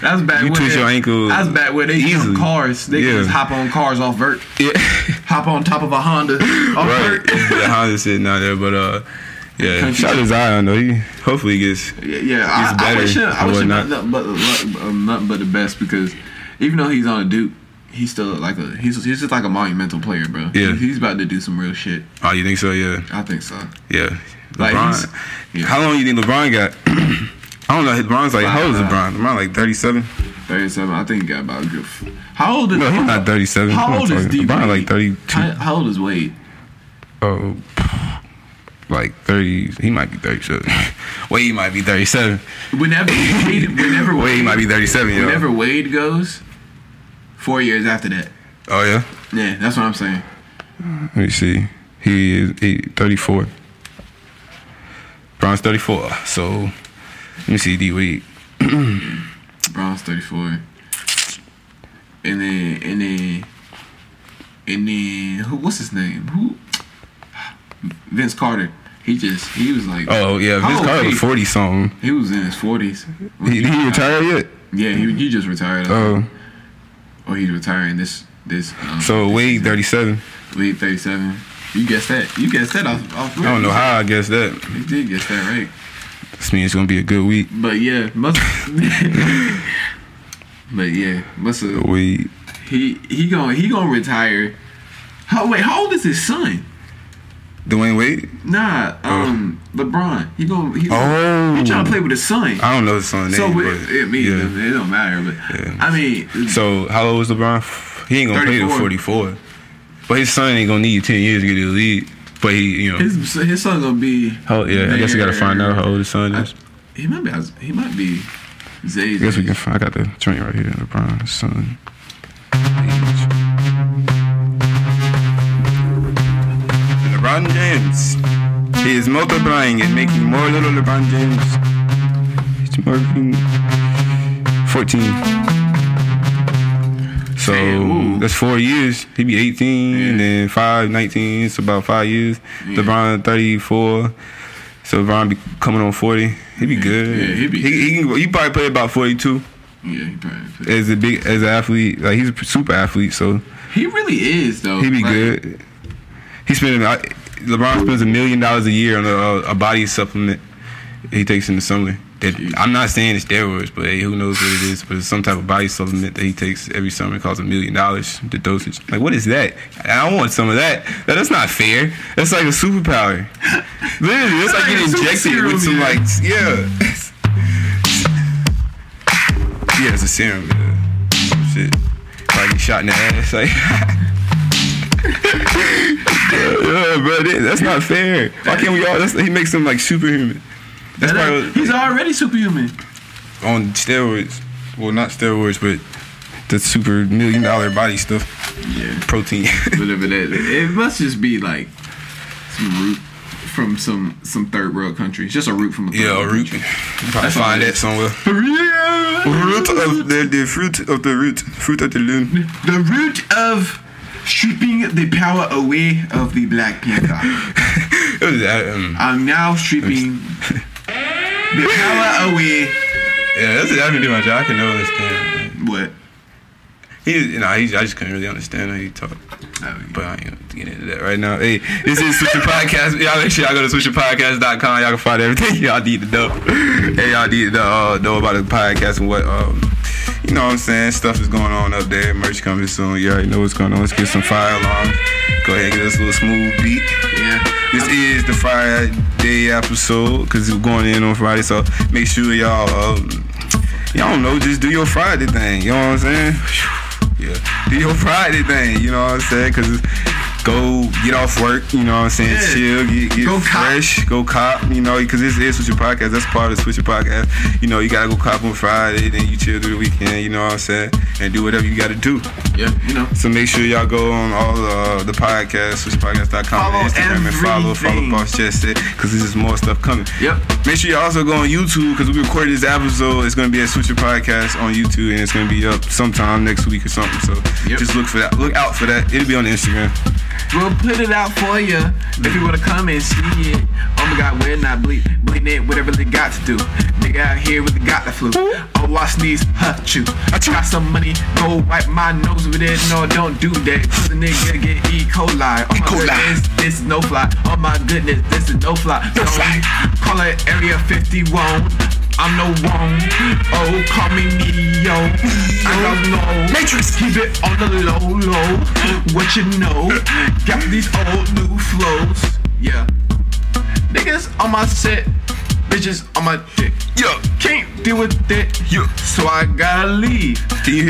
That's back You when twist your ankle That's back where they easily. jump cars. They Yeah. can just hop on cars off vert. Yeah. Hop on top of a Honda off right. vert. the Honda sitting out there, but uh, yeah. Country Shout out to Zion though. He hopefully he gets. Yeah, yeah. I, I better wish him, I wish him nothing but, um, nothing but the best because even though he's on a Duke, he's still like a he's he's just like a monumental player, bro. Yeah. He- he's about to do some real shit. Oh, you think so? Yeah. I think so. Yeah. LeBron. he's- yeah. How long you think LeBron got? I don't know. LeBron's like how old is. LeBron? LeBron like thirty seven. Thirty-seven. I think he got about a good. How old is? No, he's not thirty seven. How old is D LeBron Wade? like thirty two. How, how old is Wade? Oh, like thirty. He might be thirty seven. Wait, he might be thirty seven. Whenever Wade, whenever Wait, he Wade, might be thirty seven. Yo. whenever Wade goes, four years after that. Oh yeah. Yeah, that's what I'm saying. Let me see. He is he, 34. Bron's 34. So, let me see D Wade. Bron's 34. And then and then and then who what's his name? Who Vince Carter. He just he was like Oh yeah, Vince Carter he? was 40 something. he was in his forties. He, he retired yet? Yeah, he, he just retired. Oh, or he's retiring this this um, so Wade 37. Wade thirty seven. You guessed that. You guessed that off, off I don't know how I guess that. You did guess that right. This means it's gonna be a good week. But yeah, must But yeah, must Wade. He he gonna he gonna retire. How wait? How old is his son? Dwyane Wade? Nah, um, LeBron. He gonna he, Oh. he trying to play with his son. I don't know his son's so name. but, it, me, yeah. it don't matter. But Yeah. I mean, So how old is LeBron? He ain't gonna play 34. to 44. But his son ain't gonna need 10 years to get to the league. But he, you know, his his son gonna be. Oh yeah. I guess we gotta find out how old his son is. He might be. He might be. Zay's I guess we age. can find. I got the joint right here. LeBron's son. Age. LeBron James. He is multiplying and making more little LeBron James. He's working 14. So Damn, that's four years. He'd be 18 Yeah. and then 5, 19. It's about five years. Yeah. LeBron 34. So LeBron be coming on 40. He'd be good. Yeah, he'd be he, he can. He probably play about 42 Yeah, he probably. As a big as an athlete. Like he's a super athlete, so He really is though. he'd be Like, good. He spending. LeBron spends a million dollars a year on a, a body supplement he takes in the summer. That I'm not saying it's steroids, but hey, who knows what it is? But it's some type of body supplement that he takes every summer. It costs a million dollars. The dosage. Like, what is that? I want some of that. That- That's not fair. That's like a superpower. Literally, it's like getting injected with some like yeah. Yeah, it's a serum. Yeah. Shit. Like shot in the ass. Like. yeah, bro, that's not fair. Why can't we all? That's, he makes them like superhuman. That's that- why he's already superhuman. on steroids. Well, not steroids, but the super million dollar body stuff, Yeah. protein. Whatever that. It must just be like some root from some some third world country. It's just a root from a third yeah, a root. country. You probably That's find that somewhere. Root of the, the fruit of the root, fruit of the loom. The root of stripping the power away of the Black Panther. Was that. Um, I'm now stripping the power away. yeah, that's that do my job. I can understand. What? He, you know, he, I just couldn't really understand how he talked. But I ain't gonna get into that right now. Hey, this is Swisher Podcast. Y'all make sure y'all go to swisherpodcast.com. Y'all can find everything y'all need to know. Hey, y'all need to uh, know about the podcast and what, um, you know what I'm saying? Stuff is going on up there. Merch coming soon. You already know what's going on. Let's get some fire alarm. Go ahead and get us a little smooth beat. Yeah. This is the Friday episode because we're going in on Friday. So make sure y'all, um, y'all don't know, just do your Friday thing. You know what I'm saying? Yeah. Do your Friday thing. You know what I'm saying? Because go get off work. You know what I'm saying? Yeah. Chill. Get, get Go cop. fresh. Go cop. You know, because this is Swisher Podcast. That's part of the Swisher Podcast. You know, you got to go cop on Friday. Then you chill through the weekend. You know what I'm saying? And do whatever you got to do. Yeah. You know. So make sure y'all go on all uh, the podcasts, swisherpodcast.com, Follow and Instagram, and follow, follow everything. Boss Said, because there's just more stuff coming. Yep. Make sure you also go on YouTube, because we recorded this episode. It's going to be at Swisher Podcast on YouTube, and it's going to be up sometime next week or something. So Yep. just look for that. Look out for that. It'll be on Instagram. We'll put it out for you if you wanna come and see it. Oh my god, we're not bleed, bleeding it, whatever they got to do. Nigga out here with really got the flu. Oh, I sneeze, hurt you. I got some money, go wipe my nose with it. No, don't do that. Cause the nigga get E. coli. Oh my coli. goodness, this is no fly. Oh my goodness, this is no fly. No fly. Call it Area 51. I'm no one. Oh, call me Neo. I don't know. Matrix. Keep it on the low, low. What you know? Got these old new flows. Yeah. Niggas on my set. Bitches on my dick. Yo. Can't deal with it. Yo. So I gotta leave.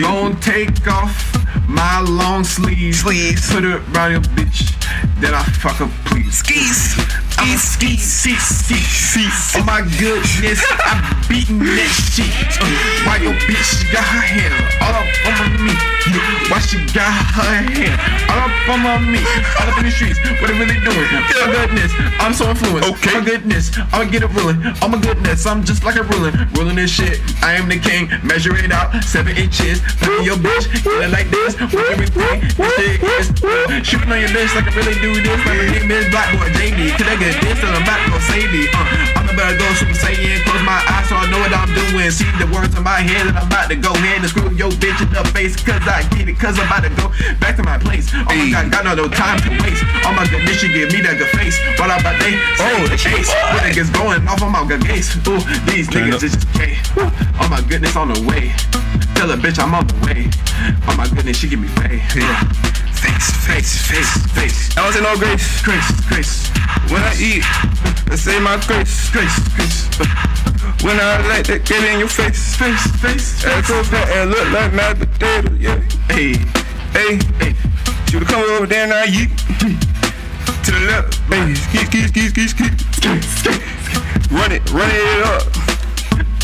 Gon' take off my long sleeves. Sleeves. Put it around your bitch. Then I fuck her, please. Skis. Skis. ski, ski, ski. Skis. Oh my goodness, I'm beating that shit. Uh, why your bitch got her hair she got her hair all up on me? All up in the streets, what they really doing? Oh my goodness, I'm so influenced. Okay. Oh my goodness, I'ma get it ruling. Oh my goodness, I'm just like a ruling. Ruling this shit, I am the king. Measure it out, seven inches. Look your bitch, it like this. With everything, this shit is. Shooting on your bitch like I really do this. Like a name is Black Boy JD. Could I get this and I'm about to go save me? Uh, I'm about to go Super Saiyan. Close my eyes so I know what I'm doing. See the words in my head and I'm about to go ahead and screw your bitch in the face. Cause I get it, cause I'm about to go back to my place. Oh my god, got no time to waste. Oh my goodness, she give me that good face. What about they? Oh, the chase. what? Niggas going off on my good gaze. Ooh, these niggas is just gay. Oh my goodness, on the way. Tell a bitch I'm on the way. Oh my goodness, she give me fade. Face. Face, face, face. I don't say no grace. Grace, grace, When I eat, I say my grace. grace, grace. When I let that get in your face. Face, face, Ass so fat and look like mashed potato, yeah. Hey, Hey, hey. should have come over there and I eat. To the left, hey, ski, ski, ski, ski, ski. Run it, run it up.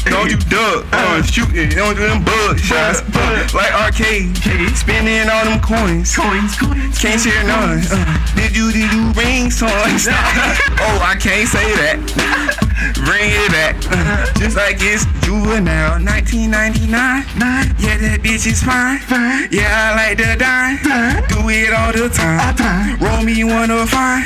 Don't you duck, uh, shoot it, don't do them bug shots. Uh, like arcade, spending all them coins. Coins, coins. Can't share none. Uh, did you did you ring songs? oh, I can't say that. Bring it back. Uh, just like it's juvenile 1999. Yeah, that bitch is fine. Yeah, I like to dine. Do it all the time. Roll me one of fine.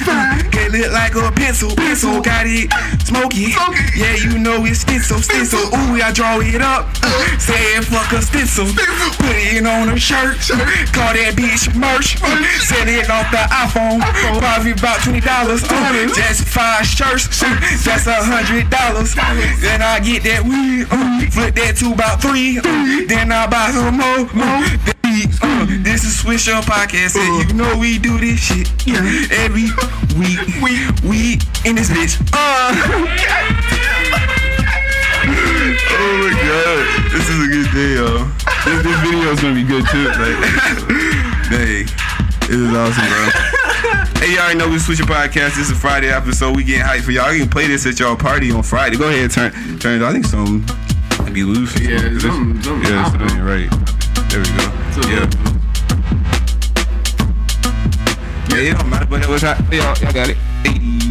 It look like a pencil. Pencil got it smoky. Yeah, you know it's stencil. Stencil. Ooh, I draw it up. Uh, say it fuck a stencil. Put it on a shirt. Call that bitch merch. Send it off the iPhone. Probably about twenty dollars. Uh, just five shirts. Uh, that's a hundred dollars. Then I get that weed. Uh, flip that to about three. Uh, then I buy some more. Uh, uh, this is Swisher Podcast, and you know we do this shit every week. We we in this bitch. Uh. Oh my god, this is a good day, yo. This, this video is gonna be good too. Like, dang, this is awesome, bro. Hey, y'all already know we Swisher Podcast. This is Friday episode. We getting hyped for y'all. You can play this at y'all party on Friday. Go ahead, and turn, turn it. I think some be loose. Yeah, something- something- yeah, something, right. There we go. Yeah. Yeah, it don't matter, but it was hot. Y'all, y'all got it.